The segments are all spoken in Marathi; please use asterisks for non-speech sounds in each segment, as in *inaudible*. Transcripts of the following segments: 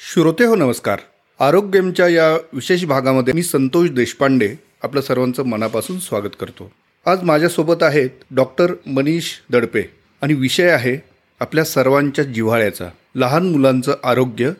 श्रोते हो नमस्कार. आरोग्यमच्या या विशेष भागामध्ये मी संतोष देशपांडे आपलं सर्वांचं मनापासून स्वागत करतो. आज माझ्यासोबत आहेत डॉक्टर मनीष दडपे आणि विषय आहे आपल्या सर्वांच्या जिव्हाळ्याचा लहान मुलांचं आरोग्य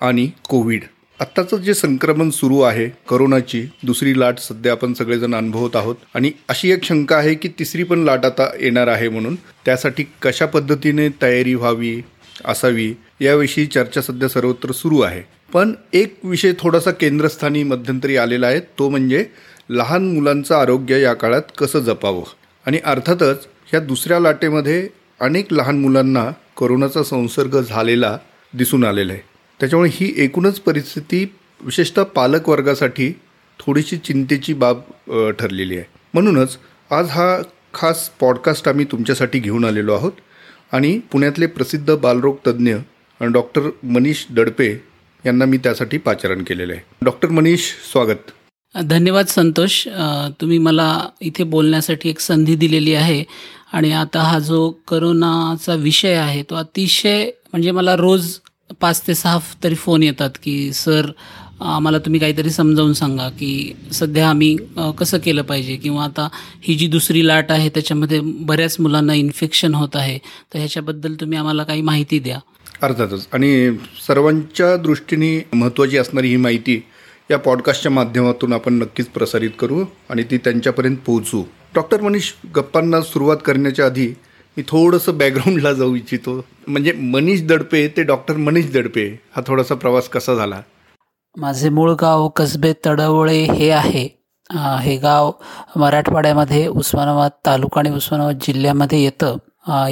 आणि कोविड. आत्ताचं जे संक्रमण सुरू आहे करोनाची दुसरी लाट सध्या आपण सगळेजण अनुभवत आहोत आणि अशी एक शंका आहे की तिसरी पण लाट आता येणार आहे म्हणून. त्यासाठी कशा पद्धतीने तयारी व्हावी असावी. याविषयी चर्चा सध्या सर्वत्र सुरू आहे. पण एक विषय थोडासा केंद्रस्थानी मध्यंतरी आलेला आहे. तो म्हणजे लहान मुलांचं आरोग्य या काळात कसं जपावं? आणि अर्थातच ह्या दुसऱ्या लाटेमध्ये अनेक लहान मुलांना कोरोनाचा संसर्ग झालेला दिसून आलेला आहे. त्याच्यामुळे ही एकूणच परिस्थिती विशेषतः पालक वर्गासाठी थोडीशी चिंतेची बाब ठरलेली आहे. म्हणूनच आज हा खास पॉडकास्ट आम्ही तुमच्यासाठी घेऊन आलेलो आहोत. आणि पुण्यातले प्रसिद्ध बालरोग तज्ज्ञ डॉक्टर मनीष दडपे यांना मी त्यासाठी पाचारण केलेलं आहे. डॉक्टर मनीष स्वागत. धन्यवाद संतोष. तुम्ही मला इथे बोलण्यासाठी एक संधी दिलेली आहे आणि आता हा जो करोनाचा विषय आहे तो अतिशय म्हणजे मला रोज पाच ते सहा तरी फोन येतात की सर आम्हाला तुम्ही काहीतरी समजावून सांगा की सध्या आम्ही कसं केलं पाहिजे? किंवा आता ही जी दुसरी लाट आहे त्याच्यामध्ये बऱ्याच मुलांना इन्फेक्शन होत आहे तर ह्याच्याबद्दल तुम्ही आम्हाला काही माहिती द्या. अर्थातच. आणि सर्वांच्या दृष्टीने महत्त्वाची असणारी ही माहिती या पॉडकास्टच्या माध्यमातून आपण नक्कीच प्रसारित करू आणि ती त्यांच्यापर्यंत पोहोचू. डॉक्टर मनीष गप्पांना सुरुवात करण्याच्या आधी मी थोडंसं बॅकग्राऊंडला जाऊ इच्छितो. म्हणजे मनीष दडपे ते डॉक्टर मनीष दडपे हा थोडासा प्रवास कसा झाला? माझे मूळ गाव कसबे तडवळे हे आहे. हे गाव मराठवाड्यामध्ये उस्मानाबाद तालुका आणि उस्मानाबाद जिल्ह्यामध्ये येतं.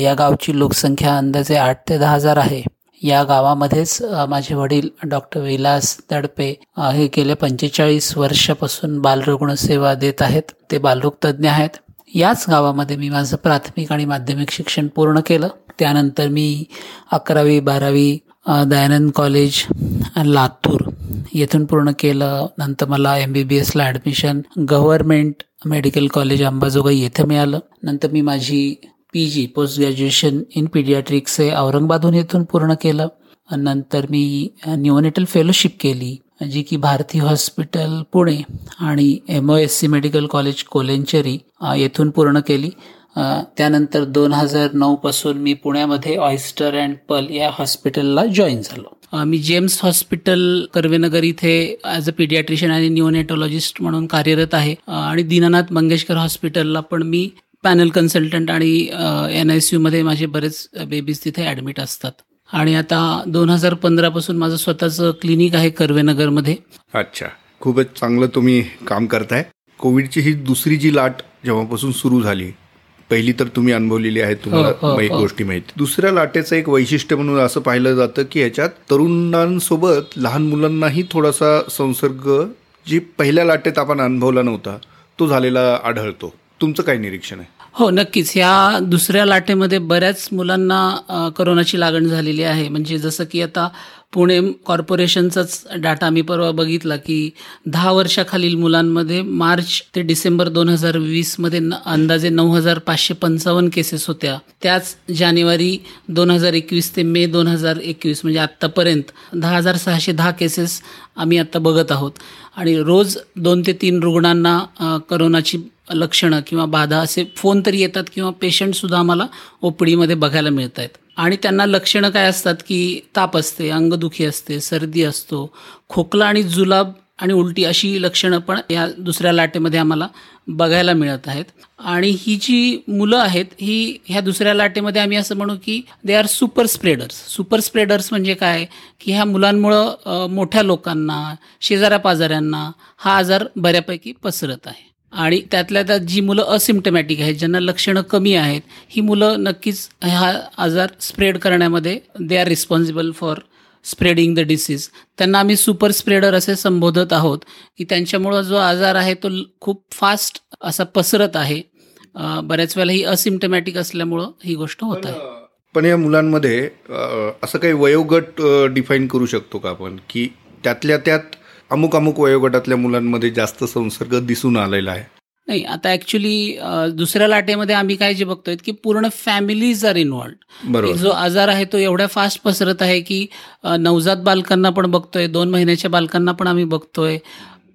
या गावची लोकसंख्या अंदाजे आठ ते दहा हजार आहे. या गावामध्येच माझे वडील डॉक्टर विलास दडपे हे गेले पंचेचाळीस वर्षापासून बालरुग्ण सेवा देत आहेत. ते बालरोग तज्ज्ञ आहेत. याच गावामध्ये मी माझं प्राथमिक आणि माध्यमिक शिक्षण पूर्ण केलं. त्यानंतर मी अकरावी बारावी दयानंद कॉलेज लातूर येथून पूर्ण केलं. नंतर मला M B B एसला admission government medical college Ambajogai येथे मिळालं. नंतर मी माझी P G post graduation in paediatrics हे औरंगाबादहून येथून पूर्ण केलं. नंतर मी न्यूनेटल फेलोशिप केली. जी की भारती हॉस्पिटल पुणे आणि M O S C medical college Kolenchery येथून पूर्ण केली. त्यानंतर दोन हजार नऊपासून मी पुण्यामध्ये ऑइस्टर अँड पल या हॉस्पिटलला जॉईन झालो. मी जेम्स हॉस्पिटल कर्वेनगर इथे ॲज अ पिडियाट्रिशियन आणि न्यूनेटॉलॉजिस्ट म्हणून कार्यरत आहे. आणि दीनानाथ मंगेशकर हॉस्पिटलला पण मी पॅनल कन्सल्टंट आणि एन आय सी यूमध्ये माझे बरेच बेबीज तिथे ॲडमिट असतात. आणि आता दोन हजार पंधरापासून माझं स्वतःचं क्लिनिक आहे कर्वेनगरमध्ये. अच्छा. खूपच चांगलं तुम्ही काम करताय. कोविडची ही दुसरी जी लाट जेव्हापासून सुरू झाली पहिली तर तुम्ही अनुभवलेली आहे तुम्हाला हो, हो, माही- हो. गोष्टी माहिती. दुसऱ्या लाटेचं एक वैशिष्ट्य म्हणून असं पाहिलं जातं की ह्याच्यात तरुणांसोबत लहान मुलांनाही थोडासा संसर्ग जी पहिल्या लाटेत आपण अनुभवला नव्हता तो झालेला आढळतो. तुमचं काय निरीक्षण आहे? हो नक्कीच. ह्या दुसऱ्या लाटेमध्ये बऱ्याच मुलांना करोनाची लागण झालेली आहे. म्हणजे जसं की आता पुणे कॉर्पोरेशनचाच डाटा मी परवा बघितला की दहा वर्षाखालील मुलांमध्ये मार्च ते डिसेंबर दोन हजार वीसमध्ये न- अंदाजे नऊ हजार पाचशे पंचावन्न केसेस होत्या. त्याच जानेवारी दोन हजार एकवीस ते मे दोन हजार एकवीस म्हणजे आत्तापर्यंत दहा हजार सहाशे दहा केसेस आम्ही आत्ता बघत आहोत. आणि रोज दोन ते तीन रुग्णांना करोनाची लक्षणं किंवा बाधा असे फोन तरी येतात किंवा पेशंटसुद्धा आम्हाला ओपडीमध्ये बघायला मिळत आहेत आणि त्यांना लक्षणं काय असतात की ताप असते अंगदुखी असते सर्दी असतो खोकला आणि जुलाब आणि उलटी अशी लक्षणं पण या दुसऱ्या लाटेमध्ये आम्हाला बघायला मिळत आहेत. आणि ही जी मुलं आहेत ही ह्या दुसऱ्या लाटेमध्ये आम्ही असं म्हणू की they are super spreaders super spreaders म्हणजे काय? की ह्या मुलांमुळं मोठ्या लोकांना शेजाऱ्या पाजाऱ्यांना हा आजार बऱ्यापैकी पसरत आहे. आणि त्यातल्या त्यात जी मुलं असिम्टमॅटिक आहेत ज्यांना लक्षणं कमी आहेत ही मुलं नक्कीच हा आजार स्प्रेड करण्यामध्ये they are responsible for spreading the disease त्यांना आम्ही सुपर स्प्रेडर असे संबोधत आहोत की त्यांच्यामुळं जो आजार आहे तो खूप फास्ट असा पसरत आहे. बऱ्याच वेळेला ही असिम्टमॅटिक असल्यामुळं ही गोष्ट होत आहे. पण या मुलांमध्ये असं काही वयोगट डिफाईन करू शकतो का आपण? की त्यातल्या त्यात अमुक अमुक वयोगटातल्या मुलांमध्ये जास्त संसर्ग दिसून आलेला आहे. नाही आता ऍक्च्युली दुसऱ्या लाटेमध्ये आम्ही काय जे बघतोय की पूर्ण फॅमिलीज आर इन्व्हॉल्ड बरोबर. जो आजार आहे तो एवढ्या फास्ट पसरत आहे की नवजात बालकांना पण बघतोय दोन महिन्याच्या बालकांना पण आम्ही बघतोय.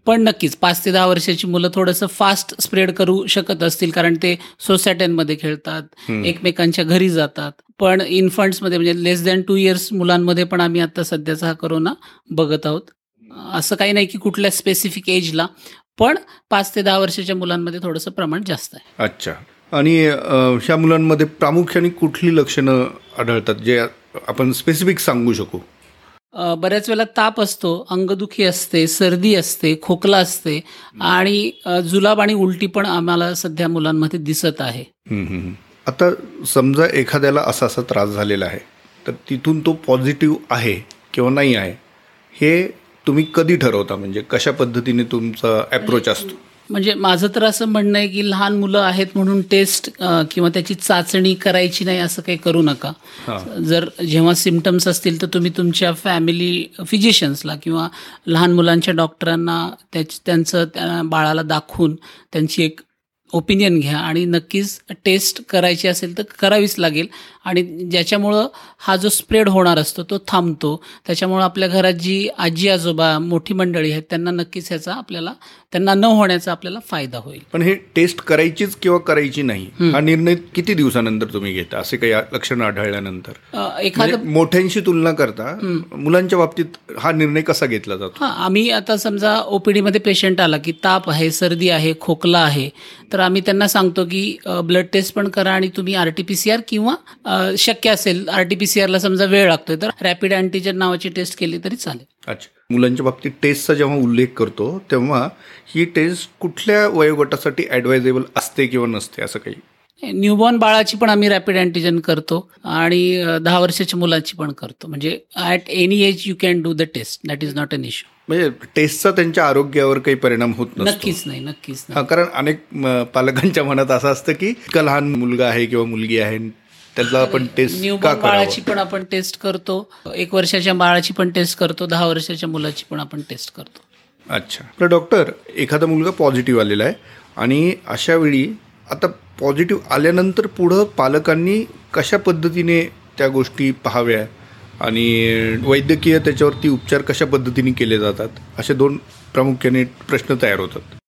पण नक्कीच पाच ते दहा वर्षाची मुलं थोडंसं फास्ट स्प्रेड करू शकत असतील कारण ते सोसायट्यांमध्ये खेळतात एकमेकांच्या घरी जातात. पण इन्फंट्समध्ये म्हणजे लेस दॅन टू इयर्स मुलांमध्ये पण आम्ही आता सध्याचा हा करोना बघत आहोत. असं काही नाही की कुठल्या स्पेसिफिक एजला पण पाच ते दहा वर्षाच्या मुलांमध्ये थोडंसं प्रमाण जास्त आहे. अच्छा. आणि ह्या मुलांमध्ये प्रामुख्याने कुठली लक्षणं आढळतात जे आपण स्पेसिफिक सांगू शकू? बऱ्याच वेळेला ताप असतो अंगदुखी असते सर्दी असते खोकला असते आणि जुलाब आणि उलटी पण आम्हाला सध्या मुलांमध्ये दिसत आहे. आता समजा एखाद्याला असा असा त्रास झालेला आहे तर तिथून तो पॉझिटिव्ह आहे किंवा नाही आहे हे तुम्ही कधी ठरवता? म्हणजे कशा पद्धतीने तुमचा अप्रोच असतो? म्हणजे माझं तर असं म्हणणं आहे की लहान मुलं आहेत म्हणून टेस्ट किंवा त्याची चाचणी करायची नाही असं काही करू नका. जर जेव्हा सिमटम्स असतील तर तुम्ही तुमच्या फॅमिली फिजिशियन्सला किंवा लहान मुलांच्या डॉक्टरांना त्याच त्यांचं त्या बाळाला दाखवून त्यांची एक ओपिनियन घ्या. आणि नक्कीच टेस्ट करायची असेल तर करावीच लागेल. आणि ज्याच्यामुळं हा जो स्प्रेड होणार असतो तो थांबतो. त्याच्यामुळं आपल्या घरात जी आजी आजोबा मोठी मंडळी आहेत त्यांना नक्कीच ह्याचा आपल्याला त्यांना न होण्याचा आपल्याला फायदा होईल. पण हे टेस्ट करायचीच किंवा करायची नाही हा निर्णय किती दिवसानंतर तुम्ही घेता? असे काही लक्षणं आढळल्यानंतर. एखादं म्हणजे मोठ्यांशी तुलना करता मुलांच्या बाबतीत हा निर्णय कसा घेतला जातो? हां आम्ही आता समजा ओपीडीमध्ये पेशंट आला की ताप आहे सर्दी आहे खोकला आहे तर आम्ही त्यांना सांगतो की ब्लड टेस्ट पण करा आणि तुम्ही R T P C R किंवा शक्य असेल आर टी पी सी आरला समजा वेळ लागतोय तर रॅपिड अँटीजन नावाची टेस्ट केली तरी चालेल. अच्छा. मुलांच्या बाबतीत टेस्टचा जेव्हा उल्लेख करतो तेव्हा ही टेस्ट कुठल्या वयोगटासाठी ॲडवायझेबल असते किंवा नसते असं काही? न्यूबॉर्न बाळाची पण आम्ही रॅपिड अँटीजन करतो आणि दहा वर्षाच्या मुलाची पण करतो. म्हणजे at any age you can do the test that is not an issue म्हणजे टेस्टचा त्यांच्या आरोग्यावर काही परिणाम होत नक्कीच नाही नक्कीच नाही. हा कारण अनेक पालकांच्या मनात असं असतं की इतका लहान मुलगा आहे किंवा मुलगी आहे त्याला आपण टेस्ट का करावं? बाळाची पण आपण टेस्ट करतो. एक वर्षाच्या बाळाची पण टेस्ट करतो. दहा वर्षाच्या मुलाची पण आपण टेस्ट करतो. अच्छा. तर डॉक्टर एखादा मुलगा पॉझिटिव्ह आलेला आहे आणि अशा वेळी आता पॉझिटिव्ह आल्यानंतर पुढं पालकांनी कशा पद्धतीने त्या गोष्टी पाहाव्या? आणि वैद्यकीय त्याच्यावरती उपचार कशा पद्धतीने केले जातात? असे दोन प्रामुख्याने प्रश्न तयार होतात.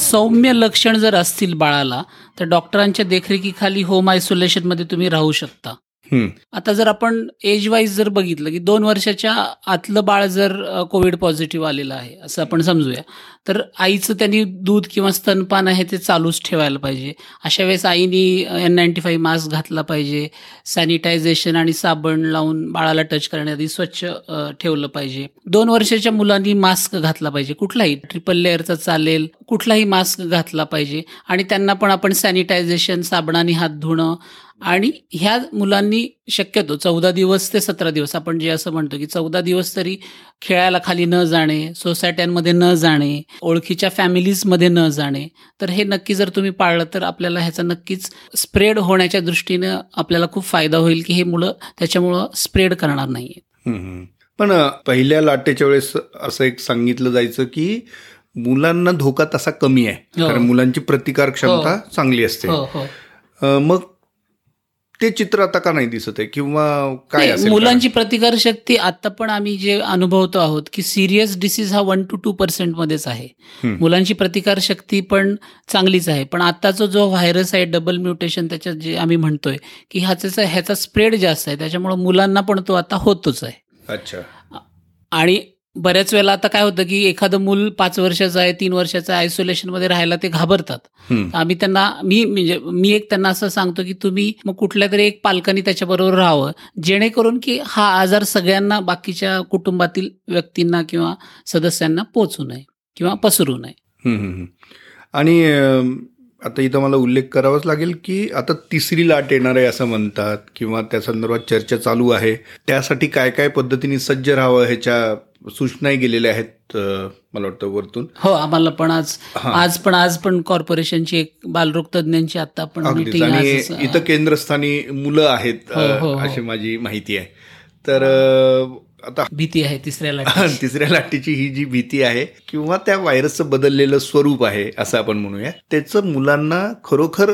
सौम्य लक्षण जर असतील बाळाला तर डॉक्टरांच्या देखरेखीखाली होम आयसोलेशनमध्ये तुम्ही राहू शकता. आता जर आपण एज वाईज जर बघितलं की दोन वर्षाच्या आतलं बाळ जर कोविड पॉझिटिव्ह आलेलं आहे असं आपण समजूया तर आईचं त्यांनी दूध किंवा स्तनपान आहे ते चालूच ठेवायला पाहिजे. अशा वेळेस आईनी एन नाईन्टी फाईव्ह मास्क घातला पाहिजे. सॅनिटायझेशन आणि साबण लावून बाळाला टच करण्याआधी स्वच्छ ठेवलं पाहिजे. दोन वर्षाच्या मुलांनी मास्क घातला पाहिजे. कुठलाही ट्रिपल लेअरचा चालेल कुठलाही मास्क घातला पाहिजे. आणि त्यांना पण आपण सॅनिटायझेशन साबणाने हात धुणं आणि ह्या मुलांनी शक्यतो चौदा दिवस ते सतरा दिवस आपण जे असं म्हणतो की चौदा दिवस तरी खेळायला खाली न जाणे सोसायट्यांमध्ये न जाणे ओळखीच्या फॅमिलीजमध्ये न जाणे तर हे नक्की जर तुम्ही पाळलं तर आपल्याला ह्याचा नक्कीच स्प्रेड होण्याच्या दृष्टीनं आपल्याला खूप फायदा होईल की हे मुलं त्याच्यामुळं स्प्रेड करणार नाही हम्म, हम्म. पण पहिल्या लाटेच्या वेळेस असं एक सांगितलं जायचं की मुलांना धोका तसा कमी आहे. हो. कारण मुलांची प्रतिकार क्षमता चांगली असते. हो हो. मग ते चित्र आता का नाही दिसत आहे? किंवा काय मुलांची प्रतिकारशक्ती आता पण आम्ही जे अनुभवतो आहोत की सिरियस डिसीज हा वन टू टू पर्सेंटमध्येच आहे. हम्म. मुलांची प्रतिकारशक्ती पण चांगलीच आहे. पण आताचा जो व्हायरस आहे डबल म्युटेशन त्याच्यात जे आम्ही म्हणतोय की ह्याचा ह्याचा स्प्रेड जास्त आहे. त्याच्यामुळे मुलांना पण तो आता होतोच आहे. अच्छा. आणि बऱ्याच वेळेला आता काय होतं की एखादं मूल पाच वर्षाचं आहे तीन वर्षाचं आहे आयसोलेशनमध्ये राहायला ते घाबरतात. आम्ही त्यांना मी म्हणजे मी एक त्यांना असं सांगतो की तुम्ही मग कुठल्या तरी एक पालकांनी त्याच्याबरोबर राहावं जेणेकरून की हा आजार सगळ्यांना बाकीच्या कुटुंबातील व्यक्तींना किंवा सदस्यांना पोचू नये किंवा पसरू नये. आणि आता इथं मला उल्लेख करावाच लागेल की आता तिसरी लाट येणार आहे असं म्हणतात किंवा त्या संदर्भात चर्चा चालू आहे. त्यासाठी काय काय पद्धतीने सज्ज राहावं ह्याच्या सूचनाही गेलेल्या आहेत मला वाटतं वरतून. हो आम्हाला पण आज. आज पण आज पण कॉर्पोरेशनची एक बालरोग तज्ज्ञांची आता पण आणि इथं केंद्रस्थानी मुलं आहेत हो, हो, हो. अशी माझी माहिती आहे. तर आता भीती आहे तिसऱ्या *laughs* लाटेची. तिसऱ्या लाटेची ही जी भीती आहे किंवा त्या व्हायरसचं बदललेलं स्वरूप आहे असं आपण म्हणूया त्याचं मुलांना खरोखर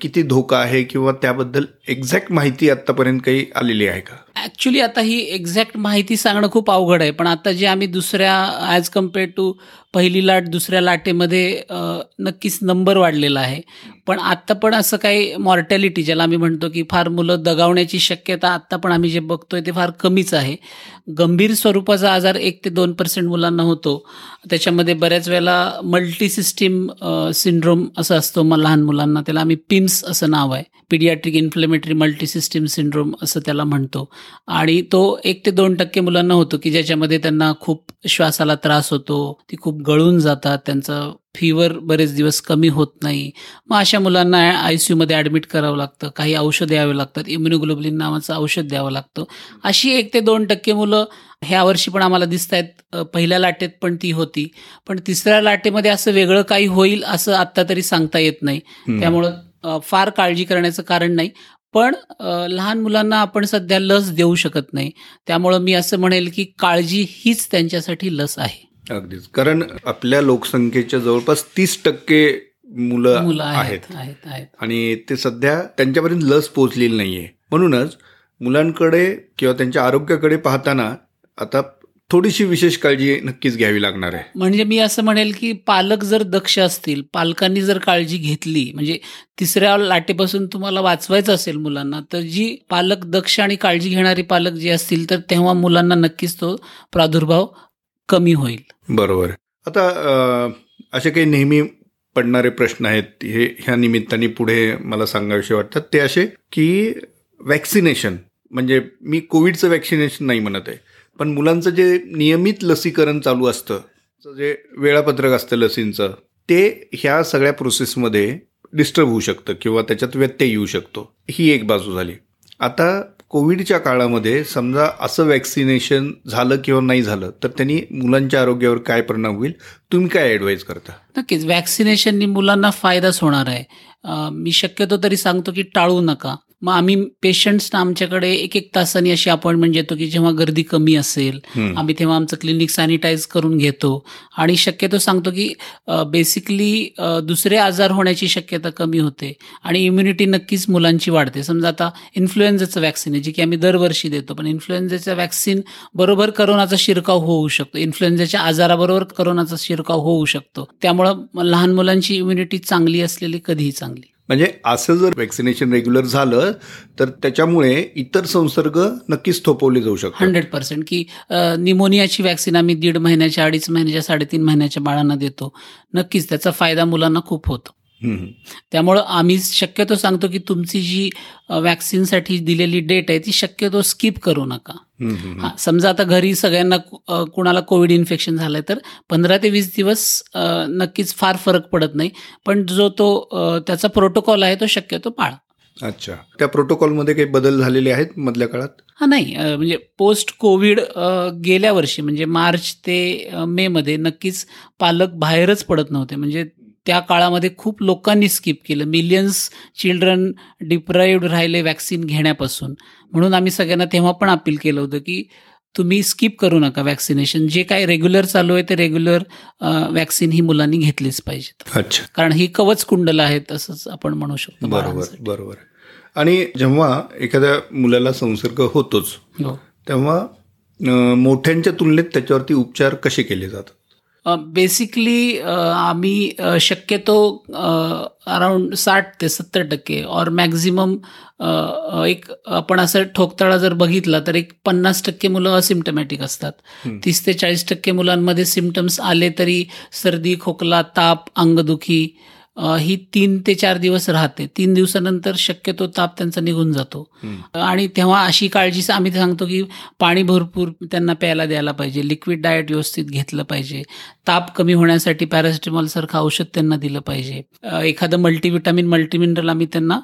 किती धोका आहे किंवा त्याबद्दल एक्झॅक्ट माहिती आतापर्यंत काही आलेली आहे का? ॲक्च्युली आता ही एक्झॅक्ट माहिती सांगणं खूप अवघड आहे पण आता जे आम्ही दुसऱ्या ॲज कंपेअर टू पहिली लाट दुसऱ्या लाटेमध्ये नक्कीच नंबर वाढलेला आहे. पण आत्ता पण असं काही मॉर्टॅलिटी ज्याला आम्ही म्हणतो की फार मुलं दगावण्याची शक्यता आत्ता पण आम्ही जे बघतोय ते फार कमीच आहे. गंभीर स्वरूपाचा आजार एक ते दोन पर्सेंट मुलांना होतो. त्याच्यामध्ये बऱ्याच वेळेला मल्टी सिस्टीम सिंड्रोम असं असतो मग लहान मुलांना. त्याला आम्ही पिम्स असं नाव आहे. Paediatric inflammatory multi system syndrome असं त्याला म्हणतो. आणि तो एक ते दोन टक्के मुलांना होतो की ज्याच्यामध्ये त्यांना खूप श्वासाला त्रास होतो ती खूप गळून जातात त्यांचं फीवर बरेच दिवस कमी होत नाही. मग अशा मुलांना आय सी यूमध्ये ॲडमिट करावं लागतं. काही औषध द्यावे लागतात. इम्युनोग्लोबलिन नावाचं औषध द्यावं लागतं. अशी एक ते दोन टक्के मुलं ह्या वर्षी पण आम्हाला दिसत आहेत पहिल्या लाटेत पण ती होती. पण तिसऱ्या लाटेमध्ये असं वेगळं काही होईल असं आत्ता तरी सांगता येत नाही. त्यामुळं फार काळजी करण्याचं कारण नाही. पण लहान मुलांना आपण सध्या लस देऊ शकत नाही. त्यामुळं मी असं म्हणेल की काळजी हीच त्यांच्यासाठी लस आहे. अगदीच. कारण आपल्या लोकसंख्येच्या जवळपास तीस टक्के मुलं आहेत. आणि ते सध्या त्यांच्यापर्यंत लस पोहोचलेली नाहीये. म्हणूनच मुलांकडे किंवा त्यांच्या आरोग्याकडे पाहताना आता थोडीशी विशेष काळजी नक्कीच घ्यावी लागणार आहे. म्हणजे मी असं म्हणेल की पालक जर दक्ष असतील पालकांनी जर काळजी घेतली म्हणजे तिसऱ्या लाटेपासून तुम्हाला वाचवायचं असेल मुलांना तर जी पालक दक्ष आणि काळजी घेणारी पालक जे असतील तर तेव्हा मुलांना नक्कीच तो प्रादुर्भाव कमी होईल. बरोबर. आता असे काही नेहमी पडणारे प्रश्न आहेत हे ह्या निमित्ताने पुढे मला सांगावेसे वाटतात. ते असे की वॅक्सिनेशन म्हणजे मी कोविडचं वॅक्सिनेशन नाही म्हणत आहे पण मुलांचं जे नियमित लसीकरण चालू असतं जे वेळापत्रक असतं लसींचं ते ह्या सगळ्या प्रोसेसमध्ये डिस्टर्ब होऊ शकतं किंवा त्याच्यात व्यत्यय येऊ शकतो. ही एक बाजू झाली. आता कोविडच्या काळामध्ये समजा असं वॅक्सिनेशन झालं किंवा नाही झालं तर त्यांनी मुलांच्या आरोग्यावर काय परिणाम होईल? तुम्ही काय ॲडवाईज करता? नक्कीच. वॅक्सिनेशननी मुलांना फायदाच होणार आहे. मी शक्यतो तरी सांगतो की टाळू नका. मग आम्ही पेशंट्सना आमच्याकडे एक एक तासांनी अशी अपॉइंटमेंट देतो की जेव्हा गर्दी कमी असेल. आम्ही तेव्हा आमचं क्लिनिक सॅनिटाईज करून घेतो. आणि शक्यतो सांगतो की बेसिकली दुसरे आजार होण्याची शक्यता कमी होते आणि इम्युनिटी नक्कीच मुलांची वाढते. समजा आता इन्फ्लुएन्झाचं वॅक्सिन आहे जे की आम्ही दरवर्षी देतो पण इन्फ्लुएन्झाचं वॅक्सिन बरोबर करोनाचा शिरकाव होऊ शकतो. इन्फ्लुएन्झाच्या आजाराबरोबर करोनाचा शिरकाव होऊ शकतो. त्यामुळं लहान मुलांची इम्युनिटी चांगली असलेली कधीही चांगली. म्हणजे असं जर वॅक्सिनेशन रेग्युलर झालं तर त्याच्यामुळे इतर संसर्ग नक्कीच थोपवले जाऊ शकतो हंड्रेड पर्सेंट. की निमोनियाची वॅक्सिन आम्ही दीड महिन्याच्या अडीच महिन्याच्या साडेतीन महिन्याच्या बाळांना देतो. नक्कीच त्याचा फायदा मुलांना खूप होतो. त्यामुळं आम्ही शक्यतो सांगतो की तुमची जी वॅक्सिनसाठी दिलेली डेट आहे ती शक्यतो स्किप करू नका. हा समजा आता घरी सगळ्यांना कुणाला कोविड इन्फेक्शन झालंय तर पंधरा ते वीस दिवस नक्कीच फार फरक पडत नाही. पण जो तो त्याचा प्रोटोकॉल आहे तो शक्यतो पाळा. अच्छा. त्या प्रोटोकॉलमध्ये काही बदल झालेले आहेत मधल्या काळात? हा नाही. म्हणजे पोस्ट कोविड गेल्या वर्षी म्हणजे मार्च ते अ, मेमध्ये नक्कीच पालक बाहेरच पडत नव्हते. म्हणजे त्या काळामध्ये खूप लोकांनी स्किप केलं. मिलियन्स चिल्ड्रन डिप्राईव्ड राहिले वॅक्सिन घेण्यापासून. म्हणून आम्ही सगळ्यांना तेव्हा पण अपील केलं होतं की तुम्ही स्किप करू नका वॅक्सिनेशन जे काय रेग्युलर चालू आहे ते रेग्युलर वॅक्सिन ही मुलांनी घेतलीच पाहिजेत. अच्छा. कारण ही कवच कुंडल आहेत असंच आपण म्हणू शकतो बरोबर. बरोबर आणि जेव्हा एखाद्या मुलाला संसर्ग होतोच हो. तेव्हा मोठ्यांच्या तुलनेत त्याच्यावरती उपचार कसे केले जातात? बेसिकली आम्ही शक्यतो अराउंड साठ ते सत्तर टक्के और मॅक्झिमम एक आपण असं ठोकताळा जर बघितला तर एक पन्नास टक्के मुलं असिम्टमॅटिक असतात. तीस ते चाळीस टक्के मुलांमध्ये सिमटम्स आले तरी सर्दी खोकला ताप अंगदुखी ही तीन ते चार दिवस राहते. तीन दिवसानंतर शक्यतो ताप त्यांचा निघून जातो. आणि तेव्हा अशी काळजी आम्ही सांगतो की पाणी भरपूर त्यांना प्यायला द्यायला पाहिजे. लिक्विड डाएट व्यवस्थित घेतलं पाहिजे. ताप कमी होण्यासाठी पॅरासिटामॉल सारखं औषध त्यांना दिलं पाहिजे. एखादं मल्टीविटामिन मल्टीमिनरल आम्ही त्यांना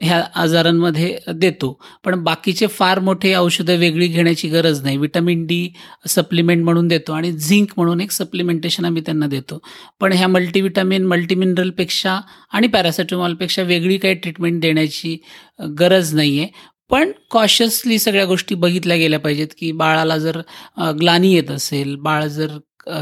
ह्या आजारांमध्ये देतो. पण बाकीचे फार मोठे औषधं वेगळी घेण्याची गरज नाही. विटामिन डी सप्लिमेंट म्हणून देतो आणि झिंक म्हणून एक सप्लिमेंटेशन आम्ही त्यांना देतो. पण ह्या मल्टीविटामिन मल्टीमिनरलपेक्षा आणि पॅरासिटेमॉलपेक्षा वेगळी काही ट्रीटमेंट देण्याची गरज नाही आहे पण कॉशियसली सगळ्या गोष्टी बघितल्या गेल्या पाहिजेत की बाळाला जर ग्लानी येत असेल बाळ जर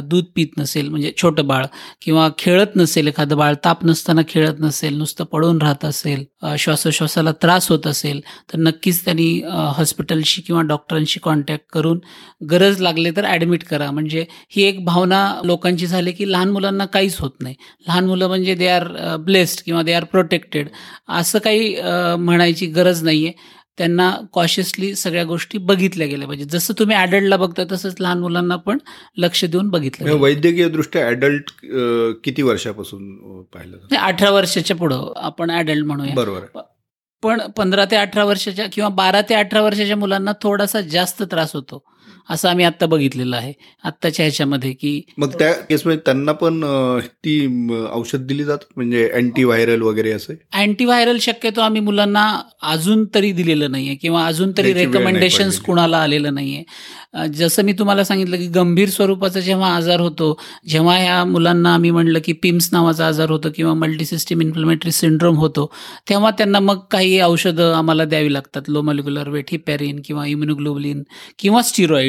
दूध पित नसेल म्हणजे छोटं बाळ किंवा खेळत नसेल एखादं बाळ ताप नसताना खेळत नसेल नुसतं पडून राहत असेल श्वासोश्वासाला त्रास होत असेल तर नक्कीच त्यांनी हॉस्पिटलशी किंवा डॉक्टरांशी कॉन्टॅक्ट करून गरज लागले तर ॲडमिट करा. म्हणजे ही एक भावना लोकांची झाली की लहान मुलांना काहीच होत नाही. लहान मुलं म्हणजे दे आर ब्लेस्ड किंवा दे आर प्रोटेक्टेड असं काही म्हणायची गरज नाही आहे त्यांना कॉशियसली सगळ्या गोष्टी बघितल्या गेल्या पाहिजे जसं तुम्ही ॲडल्टला बघता तसंच लहान मुलांना पण लक्ष देऊन बघितलं म्हणजे. वैद्यकीय दृष्ट्या ॲडल्ट किती वर्षापासून पाहिलं अठरा वर्षाच्या पुढं आपण ॲडल्ट म्हणूया. बरोबर पण पंधरा ते अठरा वर्षाच्या किंवा बारा ते अठरा वर्षाच्या मुलांना थोडासा जास्त त्रास होतो. असं आम्ही आत्ता बघितलेलं आहे. आत्ताच्या ह्याच्यामध्ये की मग त्या केसमध्ये त्यांना पण ती औषध दिली जातात? म्हणजे अँटी व्हायरल वगैरे असे? अँटीव्हायरल शक्यतो आम्ही मुलांना अजून तरी दिलेलं नाहीये किंवा अजून तरी पडलेली. कुणाला आलेलं नाहीये. जसं मी तुम्हाला सांगितलं की गंभीर स्वरूपाचा जेव्हा आजार होतो जेव्हा ह्या मुलांना आम्ही म्हणलं की पिम्स नावाचा आजार होतो किंवा मल्टीसिस्टीम इन्फ्लमेटरी सिंड्रोम होतो तेव्हा त्यांना मग काही औषधं आम्हाला द्यावी लागतात. लो मॉलिक्युलर वेट हिपॅरिन किंवा इम्युनोग्लोबलिन किंवा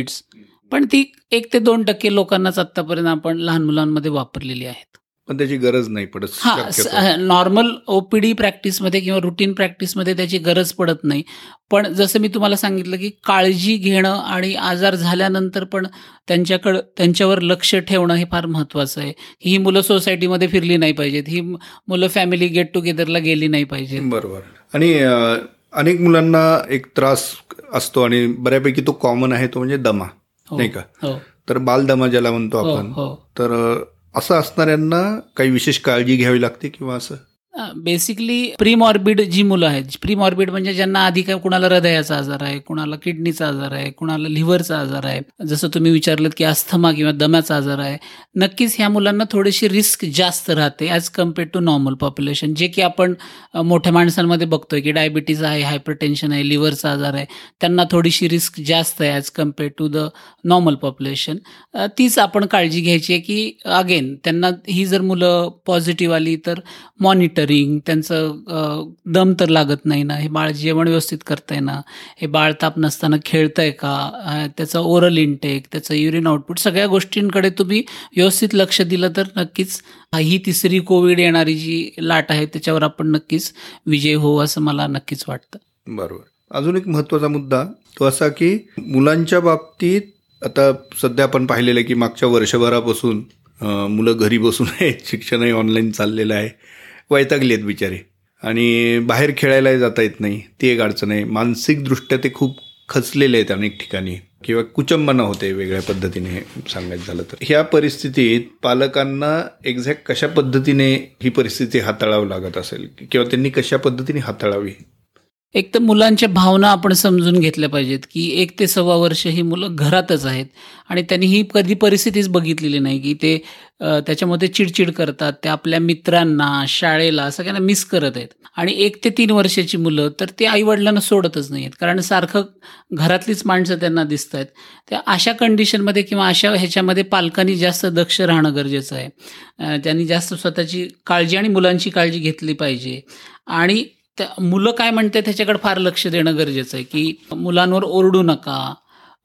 स्टिरॉइड्स पण ती एक ते दोन टक्के लोकांनाच आत्तापर्यंत आपण लहान मुलांमध्ये वापरलेली आहेत. पण त्याची गरज नाही पडत हा. नॉर्मल ओपीडी प्रॅक्टिसमध्ये किंवा रुटीन प्रॅक्टिसमध्ये त्याची गरज पडत नाही. पण जसं मी तुम्हाला सांगितलं की काळजी घेणं आणि आजार झाल्यानंतर पण त्यांच्याकडं त्यांच्यावर लक्ष ठेवणं हे फार महत्त्वाचं आहे. ही मुलं सोसायटीमध्ये फिरली नाही पाहिजेत. ही मुलं फॅमिली गेट टुगेदरला गेली नाही पाहिजेत. बरोबर. आणि अनेक मुलांना एक त्रास असतो आणि बऱ्यापैकी तो कॉमन आहे तो म्हणजे दमा हो, नाही का? हो. तर बालदमा ज्याला म्हणतो हो आपण तर असं असणाऱ्यांना काही विशेष काळजी घ्यावी लागते किंवा असं? बेसिकली प्रीमॉर्बिड जी मुलं आहेत प्रीमॉर्बिड म्हणजे ज्यांना आधी काय कुणाला हृदयाचा आजार आहे कुणाला किडनीचा आजार आहे कुणाला लिव्हरचा आजार आहे जसं तुम्ही विचारलं की अस्थमा किंवा दम्याचा आजार आहे नक्कीच ह्या मुलांना थोडीशी रिस्क जास्त राहते as compared to normal population जे की आपण मोठ्या माणसांमध्ये बघतोय की डायबिटीज आहे हायपरटेन्शन आहे लिव्हरचा आजार आहे त्यांना थोडीशी रिस्क जास्त आहे as compared to the normal population तीच आपण काळजी घ्यायची आहे की अगेन त्यांना ही जर मुलं पॉझिटिव्ह आली तर मॉनिटर मॉनिटरिंग त्यांचं दम तर लागत नाही ना? हे बाळ जेवण व्यवस्थित करतंय ना? हे बाळ ताप नसताना खेळतंय का? त्याचं ओरल इनटेक त्याचं युरिन आउटपुट सगळ्या गोष्टींकडे तुम्ही व्यवस्थित लक्ष दिलं तर नक्कीच ही तिसरी कोविड येणारी जी लाट आहे त्याच्यावर आपण नक्कीच विजय होऊ असं मला नक्कीच वाटतं. बरोबर. अजून एक महत्त्वाचा मुद्दा तो असा की मुलांच्या बाबतीत आता सध्या आपण पाहिलेलं आहे की मागच्या वर्षभरापासून मुलं घरी बसून आहेत शिक्षणही ऑनलाईन चाललेलं आहे. वैतागलेत आहेत बिचारे. आणि बाहेर खेळायलाही जाता येत नाही. ती एक अडचण आहे. मानसिकदृष्ट्या ते खूप खचलेले आहेत अनेक ठिकाणी. किंवा कुचंबना होते वेगळ्या पद्धतीने सांगायचं झालं तर. ह्या परिस्थितीत पालकांना एक्झॅक्ट कशा पद्धतीने ही परिस्थिती हाताळावं लागत असेल? किंवा त्यांनी कशा पद्धतीने हाताळावी? एक तर मुलांच्या भावना आपण समजून घेतल्या पाहिजेत की एक ते सव्वा वर्ष ही मुलं घरातच आहेत आणि त्यांनी ही कधी परिस्थितीच बघितलेली नाही की ते त्याच्यामध्ये चिडचिड करतात ते आपल्या मित्रांना शाळेला सगळ्यांना मिस करत आहेत. आणि एक ते तीन वर्षाची मुलं तर ते आईवडिलांना सोडतच नाही आहेत कारण सारखं घरातलीच माणसं त्यांना दिसत आहेत. त्या अशा कंडिशनमध्ये किंवा अशा ह्याच्यामध्ये पालकांनी जास्त दक्ष राहणं गरजेचं आहे. त्यांनी जास्त स्वतःची काळजी आणि मुलांची काळजी घेतली पाहिजे. आणि त्या मुलं काय म्हणते त्याच्याकडे फार लक्ष देणं गरजेचं आहे की मुलांवर ओरडू नका.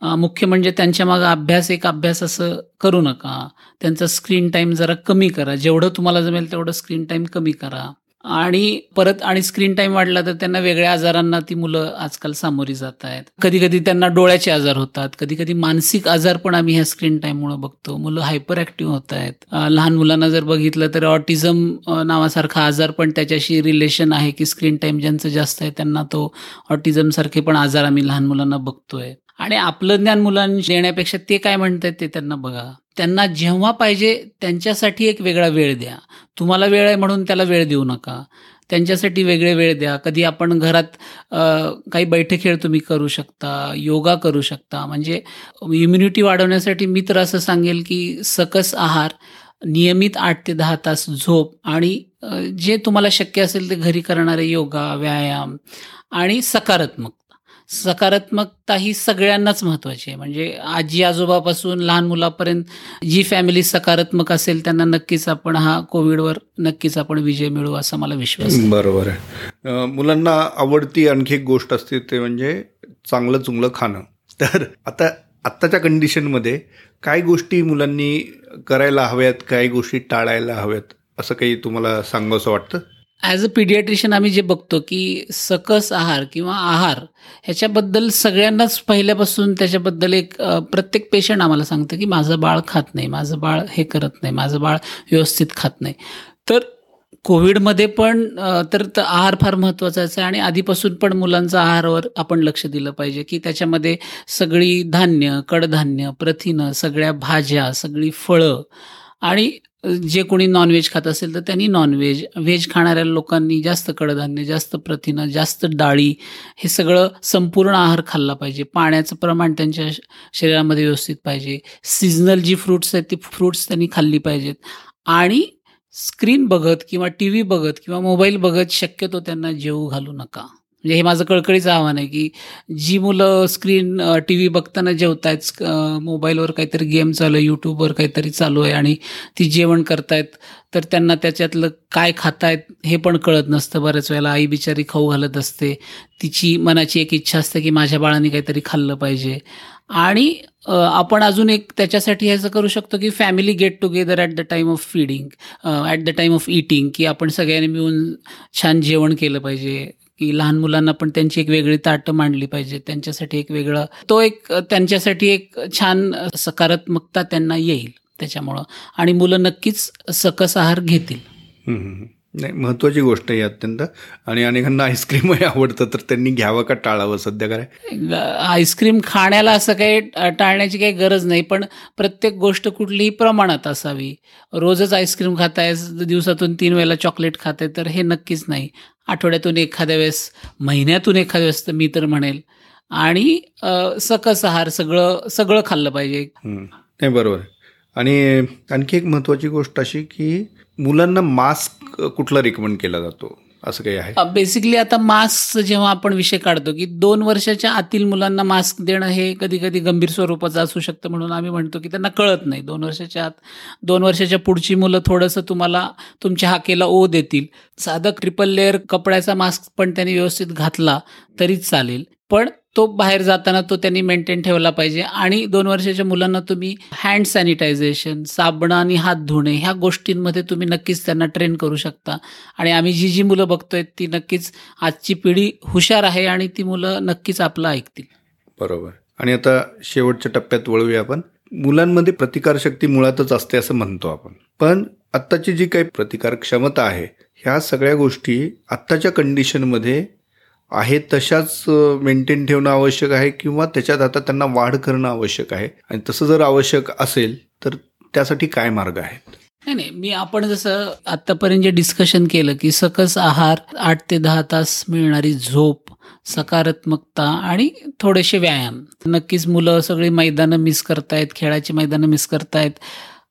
मुख्य म्हणजे त्यांच्या मागं अभ्यास एक अभ्यास असं करू नका. त्यांचा स्क्रीन टाईम जरा कमी करा. जेवढं तुम्हाला जमेल तेवढं स्क्रीन टाईम कमी करा. आणि परत आणि स्क्रीन टाईम वाढला तर त्यांना वेगळ्या आजारांना ती मुलं आजकाल सामोरी जात आहेत. कधी कधी त्यांना डोळ्याचे आजार होतात. कधी कधी मानसिक आजार पण आम्ही ह्या स्क्रीन टाईममुळे बघतो. मुलं हायपर ऍक्टिव्ह होत आहेत. लहान मुलांना जर बघितलं तर ऑटिझम नावासारखा आजार पण त्याच्याशी रिलेशन आहे की स्क्रीन टाईम ज्यांचं जास्त आहे त्यांना तो ऑटिझम सारखे पण आजार आम्ही लहान मुलांना बघतोय. आणि आपलं ज्ञान मुलांना देण्यापेक्षा ते काय म्हणतात ते त्यांना बघा. त्यांना जेव्हा पाहिजे त्यांच्यासाठी एक वेगळा वेळ द्या. तुम्हाला वेळ आहे म्हणून त्याला वेळ देऊ नका. त्यांच्यासाठी वेगळे वेळ द्या. कधी आपण घरात काही बैठे खेळ तुम्ही करू शकता योगा करू शकता. म्हणजे इम्युनिटी वाढवण्यासाठी मी तर असं सांगेल की सकस आहार नियमित आठ ते दहा तास झोप आणि जे तुम्हाला शक्य असेल ते घरी करणारे योगा व्यायाम आणि सकारात्मक. सकारात्मकता ही सगळ्यांनाच महत्वाची आहे. म्हणजे आजी आजोबापासून लहान मुलापर्यंत जी फॅमिली सकारात्मक असेल त्यांना नक्कीच आपण हा कोविडवर नक्कीच आपण विजय मिळू असा मला विश्वास बरोबर आहे. मुलांना आवडती आणखी एक गोष्ट असते ते म्हणजे चांगलं चुंगलं खाणं. तर आता आत्ताच्या कंडिशनमध्ये काय गोष्टी मुलांनी करायला हव्यात काही गोष्टी टाळायला हव्यात असं काही तुम्हाला सांगावंसं वाटतं? ॲज अ पिडियाट्रिशियन आम्ही जे बघतो की सकस आहार किंवा आहार ह्याच्याबद्दल सगळ्यांनाच पहिल्यापासून त्याच्याबद्दल एक प्रत्येक पेशंट आम्हाला सांगतं की माझं बाळ खात नाही माझं बाळ हे करत नाही माझं बाळ व्यवस्थित खात नाही. तर कोविडमध्ये पण तर आहार फार महत्त्वाचा आहे आणि आधीपासून पण मुलांचा आहारावर आपण लक्ष दिलं पाहिजे की त्याच्यामध्ये सगळी धान्य कडधान्य प्रथिनं सगळ्या भाज्या सगळी फळं आणि जे कोणी नॉनव्हेज खात असेल तर त्यांनी नॉनव्हेज व्हेज खाणाऱ्या लोकांनी जास्त कडधान्य जास्त प्रथिनं जास्त डाळी हे सगळं संपूर्ण आहार खाल्ला पाहिजे. पाण्याचं प्रमाण त्यांच्या श- शरीरामध्ये व्यवस्थित पाहिजे. सीझनल जी फ्रुट्स आहेत ती फ्रुट्स त्यांनी खाल्ली पाहिजेत. आणि स्क्रीन बघत किंवा टी व्ही बघत किंवा मोबाईल बघत शक्यतो त्यांना जेवू घालू नका. म्हणजे हे माझं कळकळीचं आव्हान आहे की जी मुलं स्क्रीन टी व्ही बघताना जेवतायत मोबाईलवर काहीतरी गेम चालू आहे यूट्यूबवर काहीतरी चालू आहे आणि ती जेवण करतायत तर त्यांना त्याच्यातलं काय खातायत हे पण कळत नसतं. बऱ्याच वेळेला आई बिचारी खाऊ घालत असते. तिची मनाची एक इच्छा असते की माझ्या बाळाने काहीतरी खाल्लं पाहिजे. आणि आपण अजून एक त्याच्यासाठी ह्याचं करू शकतो की family get together at the time of feeding at the time of eating की आपण सगळ्यांनी मिळून छान जेवण केलं पाहिजे. की लहान मुलांना पण त्यांची एक वेगळी ताटं मांडली पाहिजे. त्यांच्यासाठी एक वेगळं तो एक त्यांच्यासाठी एक छान सकारात्मकता त्यांना येईल त्याच्यामुळं. आणि मुलं नक्कीच सकस आहार घेतील. नाही महत्त्वाची गोष्ट आहे ही अत्यंत. आणि अनेकांना आईस्क्रीमही आवडतं तर त्यांनी घ्यावं का टाळावं सध्या काय? आईस्क्रीम खाण्याला असं काही टाळण्याची काही गरज नाही पण प्रत्येक गोष्ट कुठलीही प्रमाणात असावी. रोजच आईस्क्रीम खाताय दिवसातून तीन वेळेला चॉकलेट खाताय तर हे नक्कीच नाही. आठवड्यातून एखाद्या वेळेस महिन्यातून एखाद्या वेळेस तर मी तर म्हणेल. आणि सकस आहार सगळं सगळं खाल्लं पाहिजे. नाही बरोबर आणि आणखी एक महत्त्वाची गोष्ट अशी की मुलांना मास्क कुठला रिकमेंड केला जातो? असं काही आहे? बेसिकली आता मास्क जेव्हा आपण विषय काढतो की दोन वर्षाच्या आतील मुलांना मास्क देणं हे कधी कधी गंभीर स्वरूपाचं असू शकतं म्हणून आम्ही म्हणतो की त्यांना कळत नाही. दोन वर्षाच्या आत दोन वर्षाच्या पुढची मुलं थोडंसं तुम्हाला तुमच्या हाकेला ओ देतील. साधं ट्रिपल लेअर कपड्याचा मास्क पण त्यांनी व्यवस्थित घातला तरीच चालेल. पण तो बाहेर जाताना तो त्यांनी मेंटेन ठेवला पाहिजे. आणि दोन वर्षाच्या मुलांना तुम्ही हँड सॅनिटायझेशन साबण आणि हात धुणे ह्या गोष्टींमध्ये तुम्ही नक्कीच त्यांना ट्रेन करू शकता. आणि आम्ही जी जी मुलं बघतोय ती नक्कीच आजची पिढी हुशार आहे आणि ती मुलं नक्कीच आपलं ऐकतील. बरोबर. आणि आता शेवटच्या टप्प्यात वळूया आपण. मुलांमध्ये प्रतिकारशक्ती मुळातच असते असं म्हणतो आपण. पण आत्ताची जी काही प्रतिकार क्षमता आहे ह्या सगळ्या गोष्टी आत्ताच्या कंडिशनमध्ये आहे तशाच मेंटेन ठेवणं आवश्यक आहे किंवा त्याच्यात आता त्यांना वाढ करणं आवश्यक आहे. आणि तसं जर आवश्यक असेल तर त्यासाठी काय मार्ग आहेत? नाही नाही. मी आपण जसं आतापर्यंत जे डिस्कशन केलं की सकस आहार आठ ते दहा तास मिळणारी झोप सकारात्मकता आणि थोडेसे व्यायाम. नक्कीच मुलं सगळी मैदानं मिस करतायत खेळाची मैदानं मिस करतायत.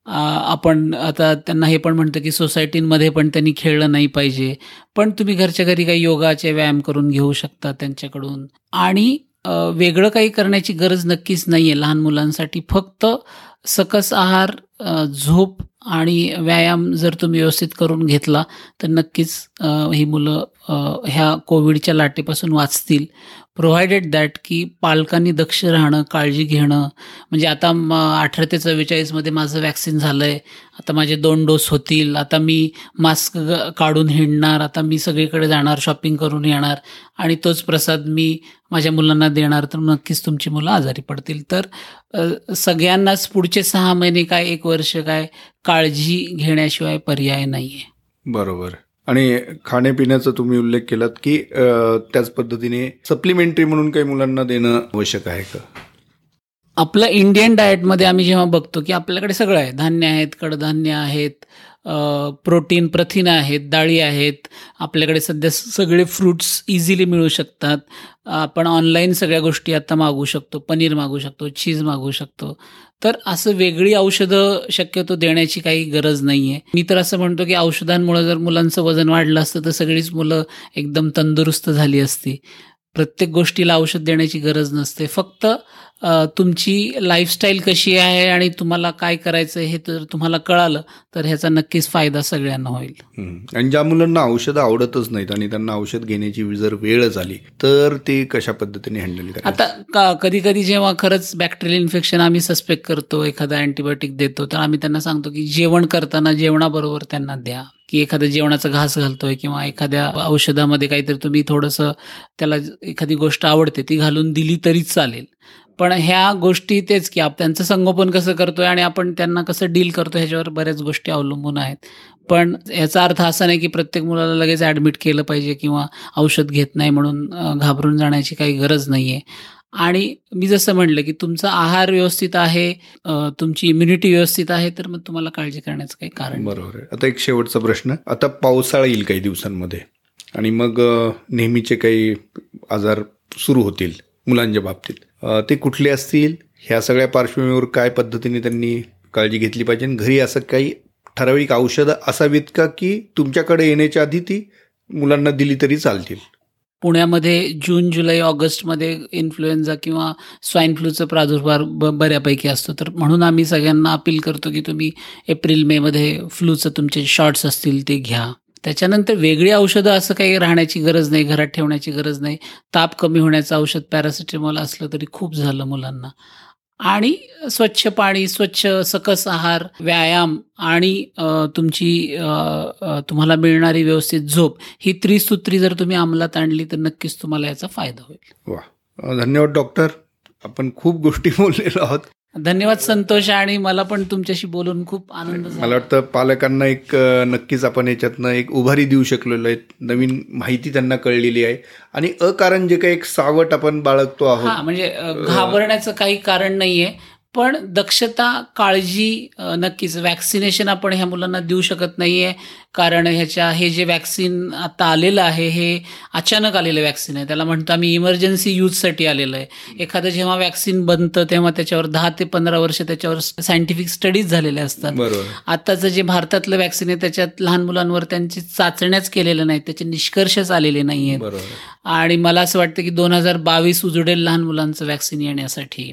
आपण आता त्यांना हे पण म्हणतं की सोसायटींमध्ये पण त्यांनी खेळलं नाही पाहिजे. पण तुम्ही घरच्या घरी काही योगाचे व्यायाम करून घेऊ शकता त्यांच्याकडून. आणि वेगळं काही करण्याची गरज नक्कीच नाही आहे लहान मुलांसाठी. फक्त सकस आहार झोप आणि व्यायाम जर तुम्ही व्यवस्थित करून घेतला तर नक्कीच ही मुलं ह्या कोविडच्या लाटेपासून वाचतील. प्रोव्हायडेड दॅट की पालकांनी दक्ष राहणं काळजी घेणं. म्हणजे आता म अठरा ते चव्वेचाळीसमध्ये माझं वॅक्सिन झालं आहे आता माझे दोन डोस होतील. आता मी मास्क काढून हिंडणार. आता मी सगळीकडे जाणार शॉपिंग करून येणार. आणि तोच प्रसाद मी माझ्या मुलांना देणार. तर नक्कीच तुमची मुलं आजारी पडतील. तर सगळ्यांनाच पुढचे सहा महिने काय एक वर्ष काय काळजी घेण्याशिवाय पर्याय नाही आहे बरोबर. आणि खाण्यापिण्याचा तुम्ही उल्लेख केलात की त्याच पद्धतीने सप्लिमेंटरी म्हणून काही मुलांना देणं आवश्यक आहे का? आपल्या इंडियन डाएटमध्ये आम्ही जेव्हा बघतो की आपल्याकडे सगळं आहे. धान्य आहेत कडधान्य आहेत प्रोटीन प्रथिन आहेत डाळी आहेत. आपल्याकडे सध्या सगळे फ्रुट्स इझिली मिळू शकतात. आपण ऑनलाईन सगळ्या गोष्टी आता मागू शकतो. पनीर मागू शकतो चीज मागू शकतो. तर असं वेगळी औषधं शक्यतो देण्याची काही गरज नाही आहे मी तर असं म्हणतो की औषधांमुळे जर मुलांचं वजन वाढलं असतं तर सगळीच मुलं एकदम तंदुरुस्त झाली असती. प्रत्येक गोष्टीला औषध देण्याची गरज नसते. फक्त तुमची लाईफस्टाईल कशी आहे आणि तुम्हाला काय करायचं हे तर तुम्हाला कळालं तर ह्याचा नक्कीच फायदा सगळ्यांना होईल. आणि ज्या मुलांना औषधं आवडतच नाहीत आणि त्यांना औषध घेण्याची जर वेळच आली तर ते कशा पद्धतीने हँडल आता कधी कधी जेव्हा खरंच बॅक्टेरियल इन्फेक्शन आम्ही सस्पेक्ट करतो एखादा अँटीबायोटिक देतो तर आम्ही त्यांना सांगतो की जेवण करताना जेवणाबरोबर त्यांना द्या. की एखादा जेवणाचा घास घालतोय किंवा एखाद्या औषधामध्ये काहीतरी तुम्ही थोडंसं त्याला एखादी गोष्ट आवडते ती घालून दिली तरी चालेल. पण ह्या गोष्टी तेच की आप त्यांचं संगोपन कसं करतोय आणि आपण त्यांना कसं डील करतो ह्याच्यावर बऱ्याच गोष्टी अवलंबून आहेत. पण याचा अर्थ असा नाही की प्रत्येक मुलाला लगेच ॲडमिट केलं पाहिजे किंवा औषध घेत नाही म्हणून घाबरून जाण्याची काही गरज नाही आहे आणि मी जसं म्हणलं की तुमचा आहार व्यवस्थित आहे तुमची इम्युनिटी व्यवस्थित आहे तर मग तुम्हाला काळजी करण्याचं काही कारण बरोबर आहे. आता एक शेवटचा प्रश्न. आता पावसाळा येईल काही दिवसांमध्ये. आणि मग नेहमीचे काही आजार सुरू होतील. मुलांच्या बाबतीत. ते कुठले असतील ह्या सगळ्या पार्श्वभूमीवर काय पद्धतीने त्यांनी काळजी घेतली पाहिजे? आणि घरी असं काही ठराविक औषधं असावीत का की तुमच्याकडे येण्याच्या आधी ती मुलांना दिली तरी चालतील? पुण्यामध्ये जून जुलै ऑगस्टमध्ये इन्फ्लुएन्झा किंवा स्वाईन फ्लूचा प्रादुर्भाव ब बऱ्यापैकी असतो. तर म्हणून आम्ही सगळ्यांना अपील करतो की तुम्ही एप्रिल मेमध्ये फ्लूचं तुमचे शॉट्स असतील ते घ्या. त्याच्यानंतर वेगळी औषधं असं काही राहण्याची गरज नाही घरात ठेवण्याची गरज नाही. ताप कमी होण्याचं औषध पॅरासिटेमॉल असलं तरी खूप झालं मुलांना. आणि स्वच्छ पाणी स्वच्छ सकस आहार व्यायाम आणि तुमची तुम्हाला मिळणारी व्यवस्थित झोप ही त्रिसूत्री जर तुम्ही अंमलात आणली तर नक्कीच तुम्हाला याचा फायदा होईल. वा धन्यवाद डॉक्टर. आपण खूप गोष्टी बोललेलो आहोत. धन्यवाद संतोष आणि मला पण तुमच्याशी बोलून खूप आनंद मला वाटतं पालकांना एक नक्कीच आपण याच्यातनं एक उभारी देऊ शकलेलो आहे. नवीन माहिती त्यांना कळलेली आहे. आणि अकारण जे काही एक सावट आपण बाळगतो आहोत. हा म्हणजे घाबरण्याचं काही कारण नाहीये. पण दक्षता काळजी नक्कीच. वॅक्सिनेशन आपण ह्या मुलांना देऊ शकत नाहीये. कारण ह्याच्या हे जे वॅक्सिन आता आलेलं आहे हे अचानक आलेलं वॅक्सिन आहे. त्याला म्हणतो आम्ही इमर्जन्सी यूजसाठी आलेलं आहे. एखादं जेव्हा वॅक्सिन बनतं तेव्हा त्याच्यावर दहा ते पंधरा वर्ष त्याच्यावर सायंटिफिक स्टडीज झालेले असतात. आताचं जे भारतातलं वॅक्सिन आहे त्याच्यात लहान मुलांवर त्यांची चाचण्याच केलेल्या नाहीत. त्याचे निष्कर्षच आलेले नाही आहेत आणि मला असं वाटतं की दोन हजार बावीस उजडेल लहान मुलांचं वॅक्सिन येण्यासाठी.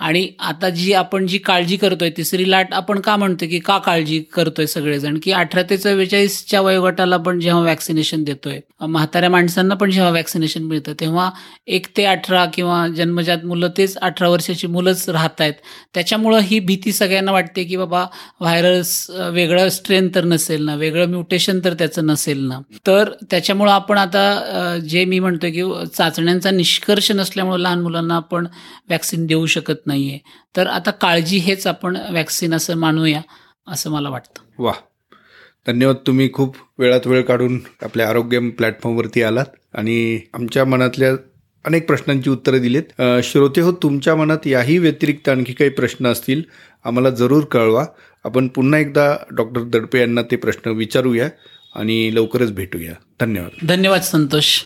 आणि आता जी आपण जी काळजी करतोय तिसरी लाट आपण का म्हणतो की का काळजी करतोय सगळेजण? की अठरा ते चव्वेचाळीसच्या वयोगटाला पण जेव्हा वॅक्सिनेशन देतोय म्हाताऱ्या माणसांना पण जेव्हा वॅक्सिनेशन मिळतं तेव्हा एक ते अठरा किंवा जन्मजात मुलं तेच अठरा वर्षाची मुलंच राहत आहेत त्याच्यामुळं ही भीती सगळ्यांना वाटते की बाबा व्हायरस वेगळं स्ट्रेन तर नसेल ना वेगळं म्युटेशन तर त्याचं नसेल ना. तर त्याच्यामुळं आपण आता जे मी म्हणतोय की चाचण्यांचा निष्कर्ष नसल्यामुळं लहान मुलांना आपण वॅक्सिन देऊ शकत नाहीये. तर आता काळजी हेच आपण वॅक्सिन असं मानूया असं मला वाटतं. वा धन्यवाद तुम्ही खूप वेळात वेळ काढून आपल्या आरोग्य प्लॅटफॉर्मवरती आलात आणि आमच्या मनातल्या अनेक प्रश्नांची उत्तरं दिलीत. श्रोते हो तुमच्या मनात याही व्यतिरिक्त आणखी काही प्रश्न असतील आम्हाला जरूर कळवा. आपण पुन्हा एकदा डॉक्टर दडपे यांना ते प्रश्न विचारूया आणि लवकरच भेटूया. धन्यवाद. धन्यवाद संतोष.